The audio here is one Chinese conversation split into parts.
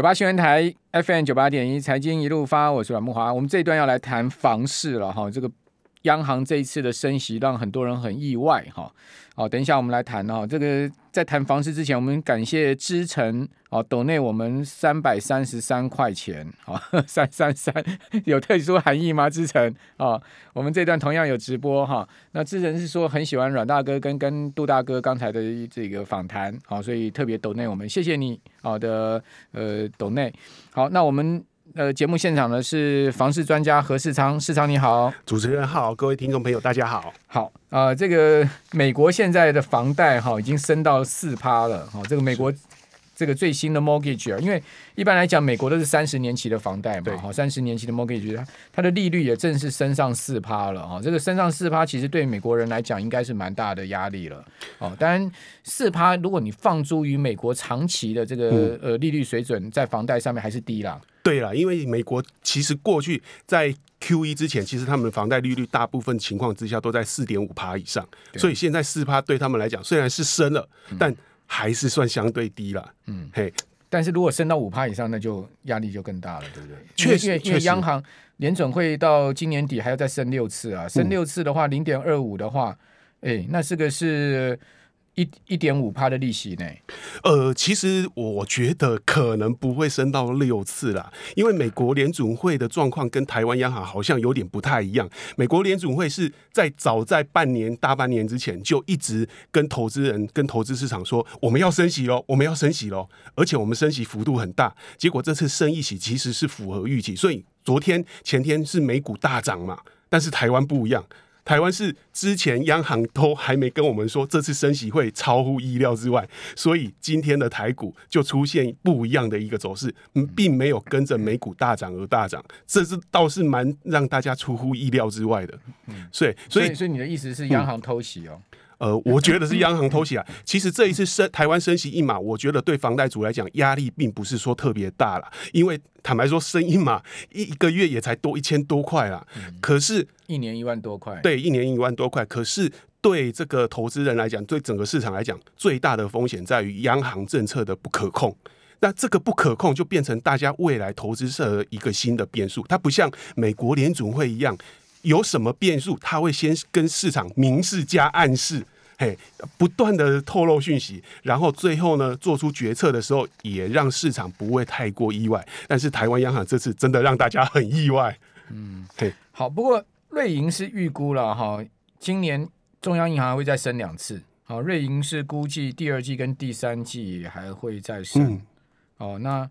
九八新闻台 FM 九八点一财经一路发，我是阮慕华。我们这一段要来谈房市了哈，这个央行这一次的升息让很多人很意外哈。好，等一下我们来谈哈，这个在谈房市之前，我们感谢知诚哦，斗内我们三百三十三块钱啊，三三三有特殊含义吗？知诚啊，我们这段同样有直播哈。那知诚是说很喜欢阮大哥跟跟杜大哥刚才的这个访谈，好，所以特别斗内我们，谢谢你好的呃斗内。好，那我们。呃，节目现场的是房市专家何世昌，世昌你好，主持人好，各位听众朋友大家好，好啊、呃，这个美国现在的房贷哈已经升到四趴了，哈，这个美国。这个最新的 mortgage 啊，因为一般来讲，美国都是三十年期的房贷嘛，好，三十年期的 mortgage，它它的利率也正式升上四趴了啊。这个升上四趴，其实对美国人来讲，应该是蛮大的压力了。哦，当然四趴，如果你放诸于美国长期的这个、嗯、呃利率水准，在房贷上面还是低啦。对了，因为美国其实过去在 QE 之前，其实他们的房贷利率大部分情况之下都在四点五趴以上，所以现在四趴对他们来讲虽然是升了，嗯、但还是算相对低了，嗯，嘿，但是如果升到五趴以上，那就压力就更大了，对不对？确实，因为因为央行联准会到今年底还要再升六次啊，升六次的话，零点二五的话，哎、欸，那这个是。一一点五趴的利息呢？呃，其实我觉得可能不会升到六次啦，因为美国联准会的状况跟台湾央行好像有点不太一样。美国联准会是在早在半年大半年之前就一直跟投资人、跟投资市场说，我们要升息喽，我们要升息喽，而且我们升息幅度很大。结果这次升一息其实是符合预期，所以昨天前天是美股大涨嘛，但是台湾不一样。台湾是之前央行都还没跟我们说这次升息会超乎意料之外，所以今天的台股就出现不一样的一个走势，嗯，并没有跟着美股大涨而大涨，这是倒是蛮让大家出乎意料之外的。所以，所以，所以你的意思是央行偷袭哦？呃，我觉得是央行偷袭啊。其实这一次升台湾升息一码，我觉得对房贷族来讲压力并不是说特别大了，因为坦白说升一码一一个月也才多一千多块啦。可是，一年一万多块，对，一年一万多块。可是对这个投资人来讲，对整个市场来讲，最大的风险在于央行政策的不可控。那这个不可控就变成大家未来投资社一个新的变数。它不像美国联总会一样。有什么变数，他会先跟市场明示加暗示，嘿，不断的透露讯息，然后最后呢，做出决策的时候，也让市场不会太过意外。但是台湾央行这次真的让大家很意外，嗯，对，好，不过瑞银是预估了哈，今年中央银行会再升两次，好，瑞银是估计第二季跟第三季还会再升，嗯、哦，那。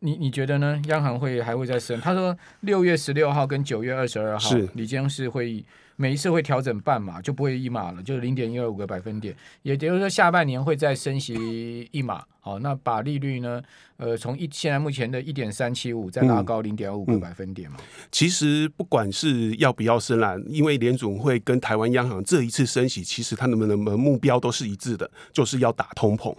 你你觉得呢？央行会还会再升？他说六月十六号跟九月二十二号，李监事会议每一次会调整半码，就不会一码了，就是零点一二五个百分点。也就是说，下半年会再升息一码。好，那把利率呢？呃，从一现在目前的一点三七五再拉高零点五个百分点嘛、嗯嗯。其实不管是要不要升啦，因为联总会跟台湾央行这一次升息，其实他们的目标都是一致的，就是要打通膨。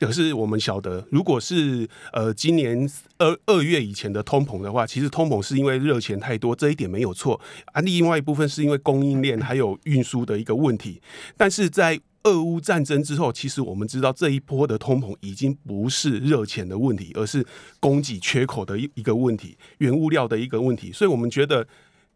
可是我们晓得，如果是呃今年二二月以前的通膨的话，其实通膨是因为热钱太多，这一点没有错啊。另外一部分是因为供应链还有运输的一个问题，但是在俄乌战争之后，其实我们知道这一波的通膨已经不是热钱的问题，而是供给缺口的一一个问题，原物料的一个问题。所以我们觉得，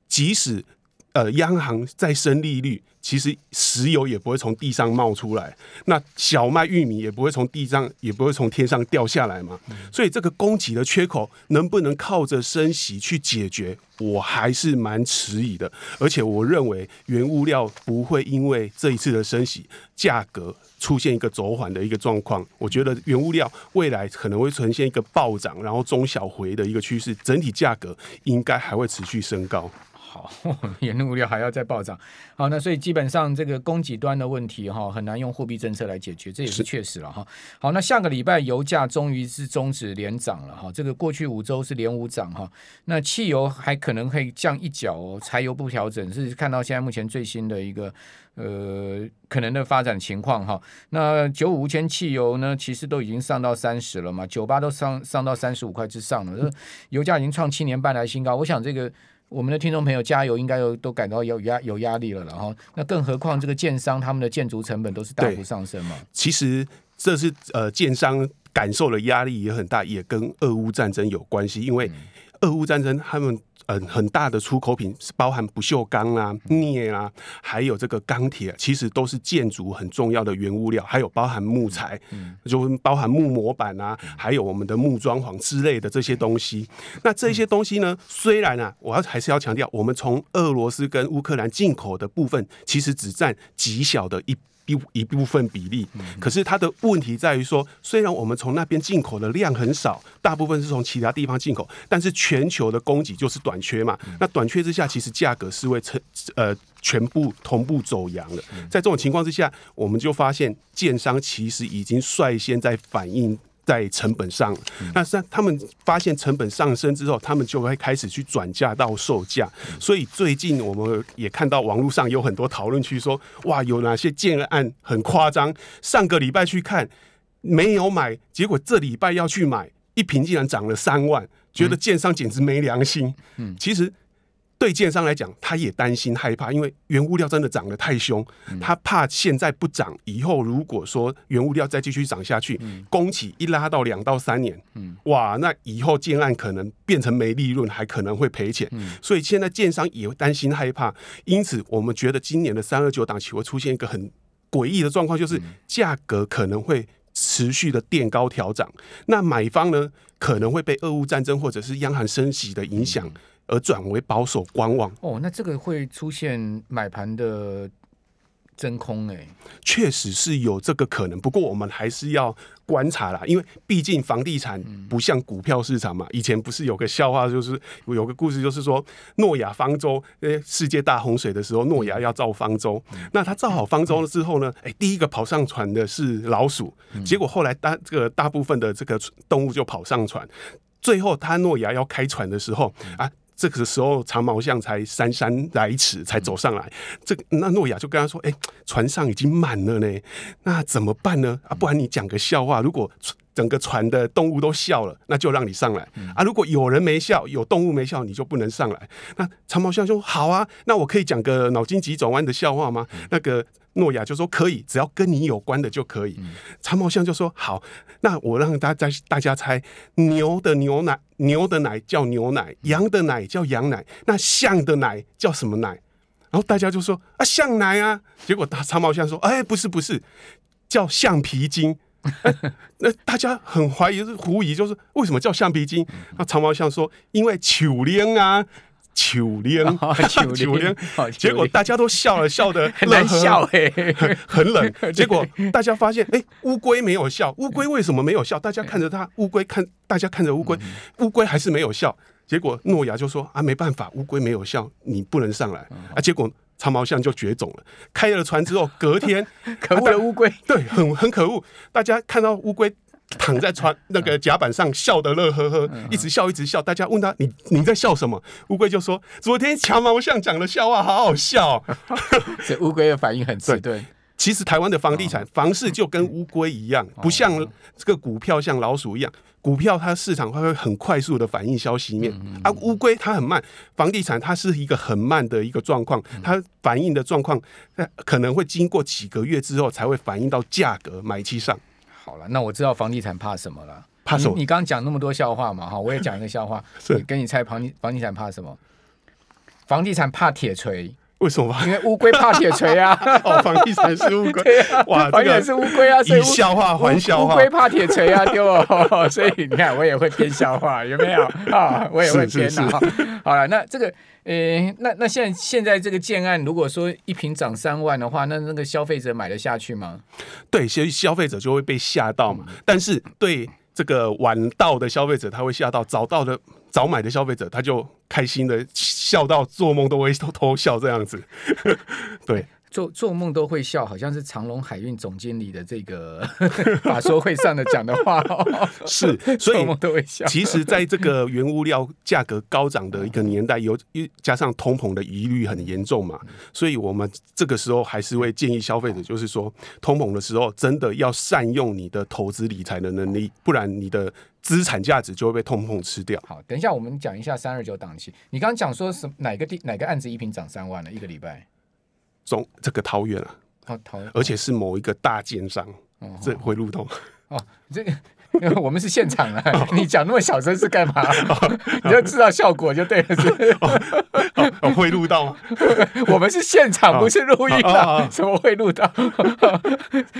即使呃央行再升利率，其实石油也不会从地上冒出来，那小麦、玉米也不会从地上，也不会从天上掉下来嘛。所以这个供给的缺口能不能靠着升息去解决？我还是蛮迟疑的，而且我认为原物料不会因为这一次的升息，价格出现一个走缓的一个状况。我觉得原物料未来可能会呈现一个暴涨，然后中小回的一个趋势，整体价格应该还会持续升高。好，原物料还要再暴涨。好，那所以基本上这个供给端的问题哈，很难用货币政策来解决，这也是确实了哈。好，那下个礼拜油价终于是终止连涨了哈，这个过去五周是连五涨哈。那汽油还可能会降一角哦，柴油不调整，是看到现在目前最新的一个呃可能的发展情况哈。那九五无铅汽油呢，其实都已经上到三十了嘛，九八都上上到三十五块之上了，油价已经创七年半来新高。我想这个。我们的听众朋友加油，应该有都感到有压有压力了，然后那更何况这个建商他们的建筑成本都是大幅上升嘛。其实这是呃建商感受的压力也很大，也跟俄乌战争有关系，因为俄乌战争他们。嗯，很大的出口品是包含不锈钢啊、镍啊，还有这个钢铁，其实都是建筑很重要的原物料。还有包含木材，嗯就包含木模板啊，还有我们的木装潢之类的这些东西。那这些东西呢，虽然啊，我要还是要强调，我们从俄罗斯跟乌克兰进口的部分，其实只占极小的一。一一部分比例，可是它的问题在于说，虽然我们从那边进口的量很少，大部分是从其他地方进口，但是全球的供给就是短缺嘛。那短缺之下，其实价格是会成呃全部同步走阳的。在这种情况之下，我们就发现建商其实已经率先在反映。在成本上，那是他们发现成本上升之后，他们就会开始去转嫁到售价。所以最近我们也看到网络上有很多讨论区说，哇，有哪些建案很夸张？上个礼拜去看没有买，结果这礼拜要去买，一瓶竟然涨了三万，觉得建商简直没良心。嗯，其实。对建商来讲，他也担心害怕，因为原物料真的涨得太凶，他怕现在不涨，以后如果说原物料再继续涨下去，工期一拉到两到三年，哇，那以后建案可能变成没利润，还可能会赔钱，所以现在建商也担心害怕，因此我们觉得今年的三二九档期会出现一个很诡异的状况，就是价格可能会持续的垫高调涨，那买方呢可能会被俄乌战争或者是央行升息的影响。而转为保守观望哦，那这个会出现买盘的真空哎，确实是有这个可能。不过我们还是要观察啦，因为毕竟房地产不像股票市场嘛。以前不是有个笑话，就是有个故事，就是说诺亚方舟，诶，世界大洪水的时候，诺亚要造方舟。那他造好方舟了之后呢，诶，第一个跑上船的是老鼠，结果后来大这个大部分的这个动物就跑上船，最后他诺亚要开船的时候啊。这个时候，长毛象才姗姗来迟，才走上来。这个那诺亚就跟他说：“哎，船上已经满了呢，那怎么办呢？啊，不然你讲个笑话，如果整个船的动物都笑了，那就让你上来。啊，如果有人没笑，有动物没笑，你就不能上来。”那长毛象说：“好啊，那我可以讲个脑筋急转弯的笑话吗？”那个。诺亚就说可以，只要跟你有关的就可以。长毛象就说好，那我让大家大家猜，牛的牛奶，牛的奶叫牛奶，羊的奶叫羊奶，那象的奶叫什么奶？然后大家就说啊，象奶啊。结果大长毛象说，哎，不是不是，叫橡皮筋。那大家很怀疑是狐疑，就是为什么叫橡皮筋？那长毛象说，因为球链啊。秋凉，秋凉，结果大家都笑了，笑的很难笑，哎，很冷。结果大家发现，哎，乌龟没有笑，乌龟为什么没有笑？大家看着它，乌龟看，大家看着乌龟，乌龟还是没有笑。结果诺亚就说：“啊，没办法，乌龟没有笑，你不能上来。”啊，结果长毛象就绝种了。开了船之后，隔天 可恶的乌龟，对，很很可恶。大家看到乌龟。躺在船那个甲板上，笑得乐呵呵，一直笑一直笑。大家问他：“你你在笑什么？”乌龟就说：“昨天长毛象讲的笑话好好笑。”这乌龟的反应很迟钝。对，其实台湾的房地产房市就跟乌龟一样，不像这个股票像老鼠一样，股票它市场会很快速的反应消息面啊，乌龟它很慢，房地产它是一个很慢的一个状况，它反应的状况可能会经过几个月之后才会反映到价格买气上。好了，那我知道房地产怕什么了。怕什么？你刚刚讲那么多笑话嘛，哈，我也讲一个笑话，是跟你猜房地房地产怕什么？房地产怕铁锤。为什么？因为乌龟怕铁锤啊！哦，房地产是乌龟，啊、哇，房地产是乌龟啊！所以笑话还笑话，乌龟怕铁锤啊，对哦。所以你看，我也会编笑话，有没有啊？我也会编的。好了，那这个，呃、欸，那那现在现在这个建案，如果说一瓶涨三万的话，那那个消费者买得下去吗？对，所以消费者就会被吓到嘛。但是对这个晚到的消费者，他会吓到；早到的。早买的消费者，他就开心的笑到做梦都会偷偷笑这样子，对，做做梦都会笑，好像是长隆海运总经理的这个 法说会上的讲的话哦，是，所以做梦都会笑。其实，在这个原物料价格高涨的一个年代，有加上通膨的疑虑很严重嘛，所以我们这个时候还是会建议消费者，就是说，通膨的时候真的要善用你的投资理财的能力，不然你的。资产价值就会被通膨吃掉。好，等一下我们讲一下三二九档期。你刚刚讲说什哪个地哪个案子一平涨三万了？一个礼拜？总这个桃园啊，哦桃园，而且是某一个大奸商，哦、这回路通哦，这个因 为我们是现场啊，你讲那么小声是干嘛？你要知道效果就对了。会录到吗？我们是现场，不是录音啊。怎么会录到？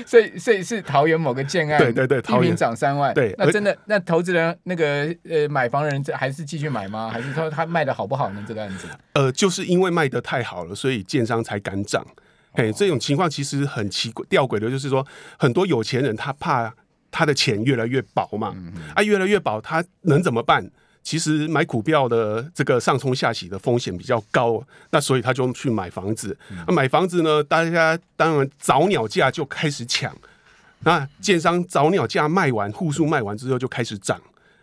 所以，所以是桃园某个建案，对对对，一坪涨三万。对，那真的，那投资人那个呃买房人还是继续买吗？还是说他卖的好不好呢？这个案子？呃，就是因为卖的太好了，所以建商才敢涨。哎，这种情况其实很奇怪，吊诡的，就是说很多有钱人他怕他的钱越来越薄嘛，啊，越来越薄，他能怎么办？其实买股票的这个上冲下洗的风险比较高，那所以他就去买房子。那买房子呢，大家当然早鸟价就开始抢，那建商早鸟价卖完，户数卖完之后就开始涨，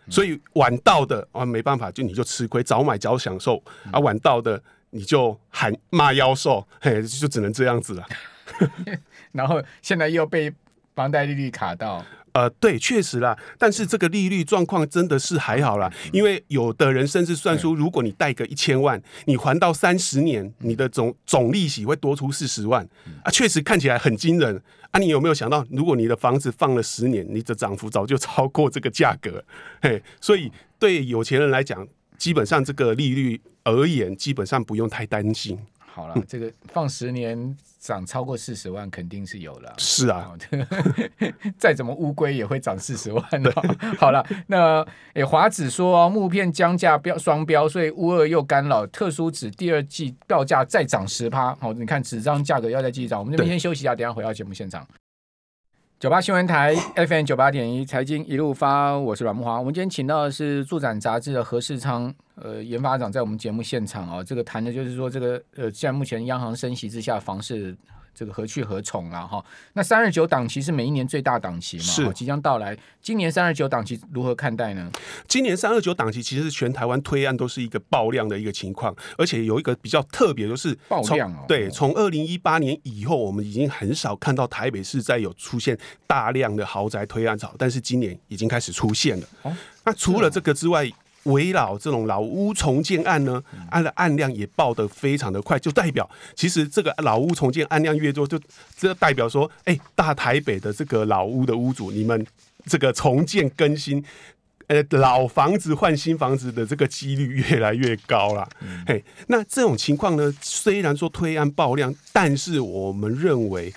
所以晚到的啊没办法，就你就吃亏，早买早享受。啊，晚到的。你就喊骂妖兽，嘿，就只能这样子了。然后现在又被房贷利率卡到，呃，对，确实啦。但是这个利率状况真的是还好啦，因为有的人甚至算出，如果你贷个一千万，你还到三十年，你的总总利息会多出四十万啊，确实看起来很惊人啊。你有没有想到，如果你的房子放了十年，你的涨幅早就超过这个价格？嘿，所以对有钱人来讲。基本上这个利率而言，基本上不用太担心。好了，这个放十年涨超过四十万，肯定是有了。是啊，再怎么乌龟也会涨四十万。好了，那诶，华子说木片降价标双标，所以乌二又干扰，特殊纸第二季报价再涨十趴。好，你看纸张价格要再继续涨。我们这边先休息一下，等下回到节目现场。九八新闻台 FM 九八点一财经一路发，我是阮木华。我们今天请到的是《助展杂志》的何世昌，呃，研发长，在我们节目现场啊、哦。这个谈的就是说，这个呃，现在目前央行升息之下，房市。这个何去何从了哈？那三二九档期是每一年最大档期嘛？是即将到来。今年三二九档期如何看待呢？今年三二九档期其实全台湾推案都是一个爆量的一个情况，而且有一个比较特别，就是爆量哦。对，从二零一八年以后，我们已经很少看到台北市在有出现大量的豪宅推案潮，但是今年已经开始出现了。哦，那除了这个之外。危老这种老屋重建案呢，案的案量也报得非常的快，就代表其实这个老屋重建案量越多，就这代表说，哎，大台北的这个老屋的屋主，你们这个重建更新，呃，老房子换新房子的这个几率越来越高了。嘿，那这种情况呢，虽然说推案爆量，但是我们认为。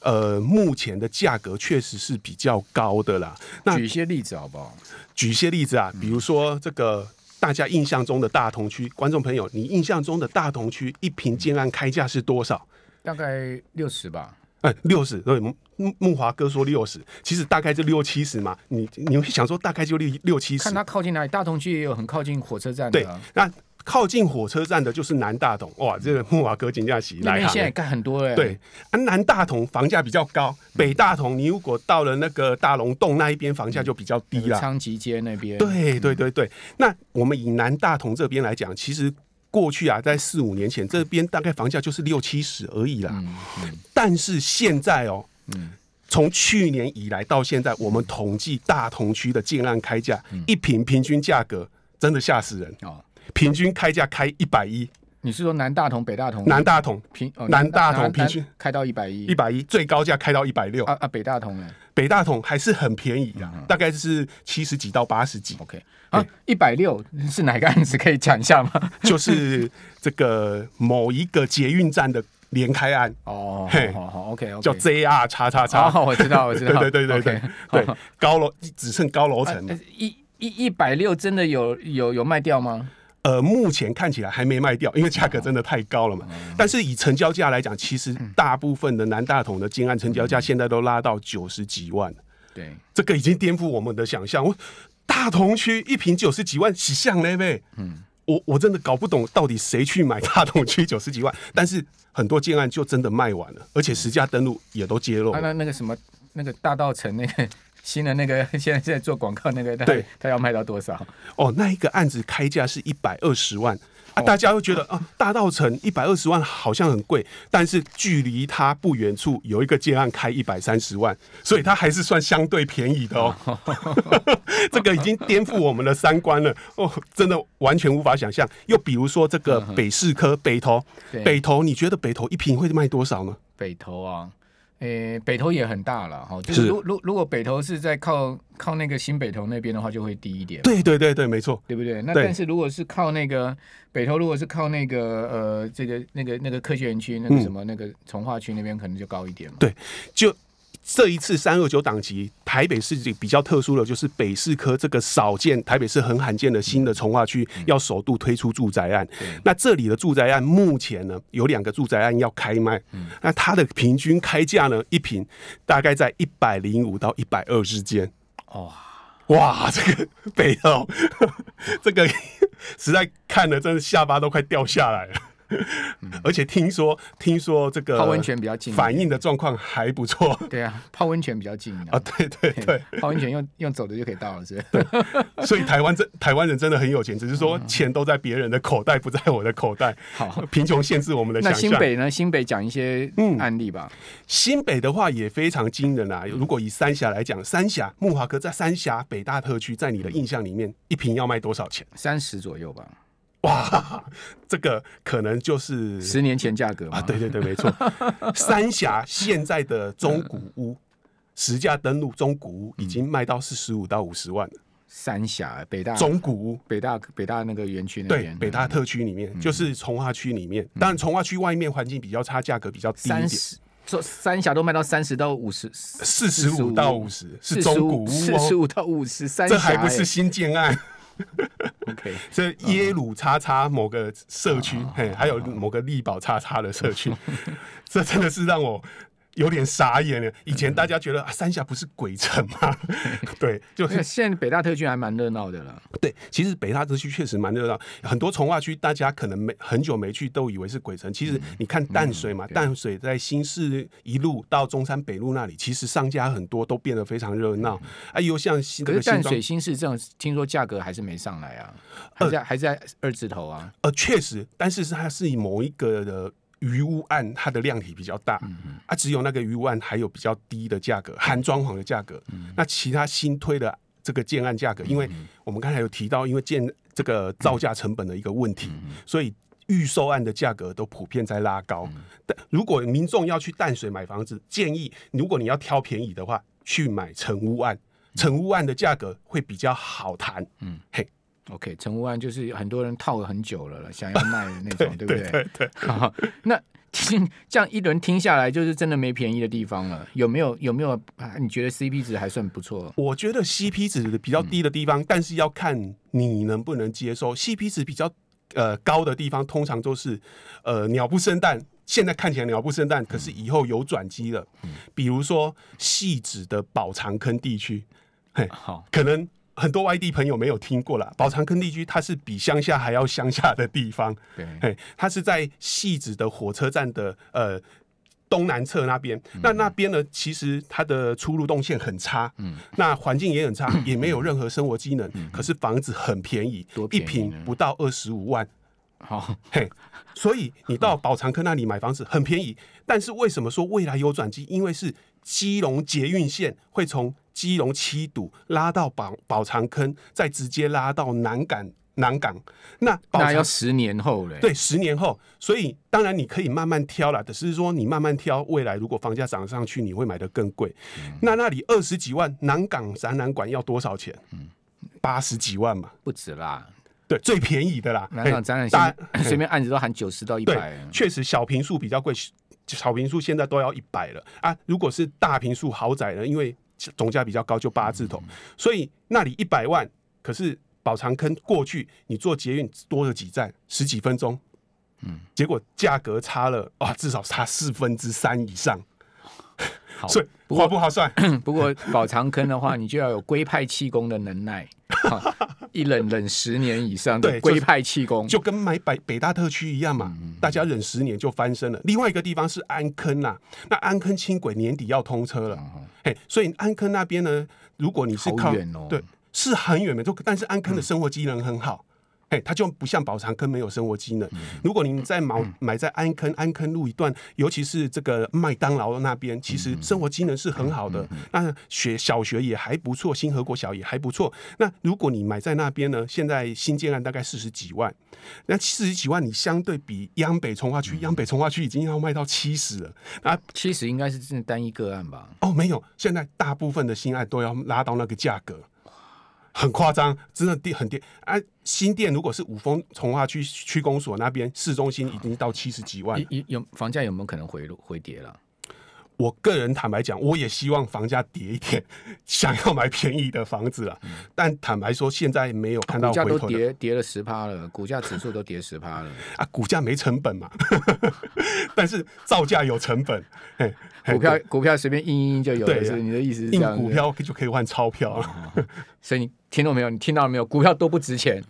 呃，目前的价格确实是比较高的啦。那举一些例子好不好？举一些例子啊，比如说这个大家印象中的大同区，观众朋友，你印象中的大同区一平建案开价是多少？大概六十吧。哎，六十。对，木木华哥说六十，其实大概就六七十嘛。你你会想说大概就六六七十？看它靠近哪里？大同区也有很靠近火车站的啊。对，那。靠近火车站的就是南大同，哇，这个木瓦哥金价起来，那现在盖很多哎。对，啊，南大同房价比较高，北大同你如果到了那个大龙洞那一边，房价就比较低了。昌吉街那边。对对对对，那我们以南大同这边来讲，其实过去啊，在四五年前这边大概房价就是六七十而已啦。嗯嗯。但是现在哦，嗯，从去年以来到现在，我们统计大同区的建案开价，一平平均价格真的吓死人哦。平均开价开一百一，你是说南大同、北大同？南大同平，南大同平均开到一百一，一百一最高价开到一百六。啊啊，北大同呢？北大同还是很便宜啊，大概是七十几到八十几。OK，啊，一百六是哪个案子可以讲一下吗？就是这个某一个捷运站的连开案哦。嘿，好好，OK，叫 JR 叉叉叉。我知道，我知道。对对对对对，高楼只剩高楼层。一一一百六真的有有有卖掉吗？呃，目前看起来还没卖掉，因为价格真的太高了嘛。但是以成交价来讲，其实大部分的南大同的建案成交价现在都拉到九十几万。对，这个已经颠覆我们的想象。我大同区一瓶九十几万，喜相嘞呗。嗯，我我真的搞不懂到底谁去买大同区九十几万。但是很多建案就真的卖完了，而且实价登录也都揭露。那那个什么，那个大道城那个。新的那个 现在在做广告那个，对，他要卖到多少？哦，那一个案子开价是一百二十万啊！大家会觉得啊，大道城一百二十万好像很贵，但是距离它不远处有一个建案开一百三十万，所以它还是算相对便宜的哦。这个已经颠覆我们的三观了哦，真的完全无法想象。又比如说这个北市科北投，北投，你觉得北投一平会卖多少呢？北投啊。诶，北投也很大了哈，就是如如如果北投是在靠靠那个新北投那边的话，就会低一点。对对对对，没错，对不对？那但是如果是靠那个北投，如果是靠那个呃这个那个那个科学园区那个什么、嗯、那个从化区那边，可能就高一点嘛。对，就。这一次三二九党籍，台北市比较特殊的就是北市科这个少见，台北市很罕见的新的从化区要首度推出住宅案。那这里的住宅案目前呢，有两个住宅案要开卖，那它的平均开价呢，一平大概在一百零五到一百二之间。哇哇，这个北投，这个实在看了真的下巴都快掉下来了。而且听说，听说这个泡温泉比较近，反应的状况还不错。对啊，泡温泉比较近啊。对对对，泡温泉用用走的就可以到了，是？所以台湾真台湾人真的很有钱，只是说钱都在别人的口袋，不在我的口袋。好，贫穷限制我们的想象。那新北呢？新北讲一些案例吧。新北的话也非常惊人啊！如果以三峡来讲，三峡木华哥在三峡北大特区，在你的印象里面，一瓶要卖多少钱？三十左右吧。哇，这个可能就是十年前价格啊！对对对，没错。三峡现在的中古屋实价登录中古屋已经卖到四十五到五十万了。三峡北大中古屋，北大北大那个园区那边，对，北大特区里面就是从化区里面。当然，重划区外面环境比较差，价格比较低一点。说三峡都卖到三十到五十，四十五到五十是中古屋，四十五到五十三，这还不是新建案。OK，所以耶鲁叉叉某个社区，嘿，还有某个力宝叉叉的社区，这真的是让我。有点傻眼了。以前大家觉得啊，三峡不是鬼城吗？对，就是现在北大特区还蛮热闹的了。对，其实北大特区确实蛮热闹，很多从化区大家可能没很久没去，都以为是鬼城。其实你看淡水嘛，淡水在新市一路到中山北路那里，其实商家很多，都变得非常热闹。哎呦，像可是淡水新市这种，听说价格还是没上来啊，还在还在二字头啊。呃，确实，但是是它是以某一个的。余屋案它的量体比较大，啊，只有那个余屋案还有比较低的价格，含装潢的价格。嗯、那其他新推的这个建案价格，因为我们刚才有提到，因为建这个造价成本的一个问题，嗯、所以预售案的价格都普遍在拉高。嗯、但如果民众要去淡水买房子，建议如果你要挑便宜的话，去买成屋案，成屋案的价格会比较好谈。嗯，嘿。OK，成屋案就是很多人套了很久了，想要卖的那种，对，不对？对，对，对。好，那听 这样一轮听下来，就是真的没便宜的地方了。有没有？有没有？你觉得 CP 值还算不错？我觉得 CP 值比较低的地方，嗯、但是要看你能不能接受。CP 值比较呃高的地方，通常都是呃鸟不生蛋。现在看起来鸟不生蛋，可是以后有转机了。嗯、比如说汐止的宝藏坑地区，嘿，好，可能。很多外地朋友没有听过了，宝长坑地区它是比乡下还要乡下的地方。对，它是在戏子的火车站的呃东南侧那边。嗯、那那边呢，其实它的出入动线很差，嗯，那环境也很差，也没有任何生活机能。嗯、可是房子很便宜，便宜，一坪不到二十五万。好，嘿，所以你到宝藏坑那里买房子很便宜。但是为什么说未来有转机？因为是基隆捷运线会从。基隆七堵拉到宝宝藏坑，再直接拉到南港。南港那那要十年后嘞？对，十年后。所以当然你可以慢慢挑了，只是说你慢慢挑，未来如果房价涨上去，你会买的更贵。嗯、那那里二十几万，南港展览馆要多少钱？嗯，八十几万嘛，不止啦。对，最便宜的啦。南港展览馆随便案子都含九十到一百。确实小平数比较贵，小平数现在都要一百了啊。如果是大平数豪宅呢？因为总价比较高，就八字头，所以那里一百万，可是宝长坑过去你坐捷运多了几站，十几分钟，嗯，结果价格差了啊，至少差四分之三以上，好，所以划不划算？不过宝长坑的话，你就要有龟派气功的能耐。一忍忍十年以上，的，龟派气功。就跟买北北大特区一样嘛，嗯、大家忍十年就翻身了。另外一个地方是安坑呐、啊，那安坑轻轨年底要通车了，嗯、嘿，所以安坑那边呢，如果你是靠、哦、对，是很远的，就，但是安坑的生活机能很好，嘿，它就不像宝藏坑没有生活机能。如果您在买买在安坑安坑路一段，尤其是这个麦当劳那边，其实生活机能是很好的。那学小学也还不错，新河国小也还不错。那如果你买在那边呢，现在新建案大概四十几万，那四十几万你相对比央北从化区，央北从化区已经要卖到七十了。那七十应该是真的单一个案吧？哦，没有，现在大部分的新案都要拉到那个价格。很夸张，真的跌很跌啊！新店如果是五峰从化区区公所那边市中心，已经到七十几万，有有房价有没有可能回回跌了？我个人坦白讲，我也希望房价跌一点，想要买便宜的房子了。嗯、但坦白说，现在没有看到回头的。股价都跌跌了十趴了，股价指数都跌十趴了 啊！股价没成本嘛，但是造价有成本。嘿股票股票随便印印印就有了，是你的意思是这样？印股票就可以换钞票啊！哦、所以你听到没有？你听到了没有？股票都不值钱。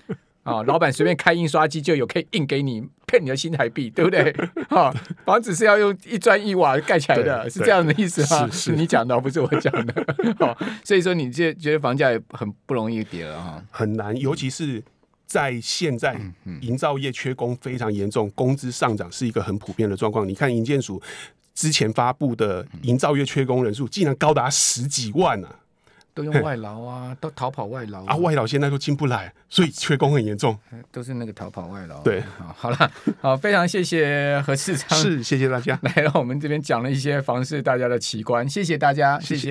啊、哦，老板随便开印刷机就有可以印给你骗你的新台币，对不对？啊、哦，房子是要用一砖一瓦盖起来的，是这样的意思哈？是，是你讲的，不是我讲的。好、哦，所以说你这觉得房价也很不容易跌了哈，很难，尤其是在现在营造业缺工非常严重，工资上涨是一个很普遍的状况。你看营建署之前发布的营造业缺工人数，竟然高达十几万啊！都用外劳啊，都逃跑外劳啊，外劳现在都进不来，所以缺工很严重。都是那个逃跑外劳。对，好了，好，非常谢谢何市长，是谢谢大家来到我们这边讲了一些房市大家的奇观，谢谢大家，谢谢。谢谢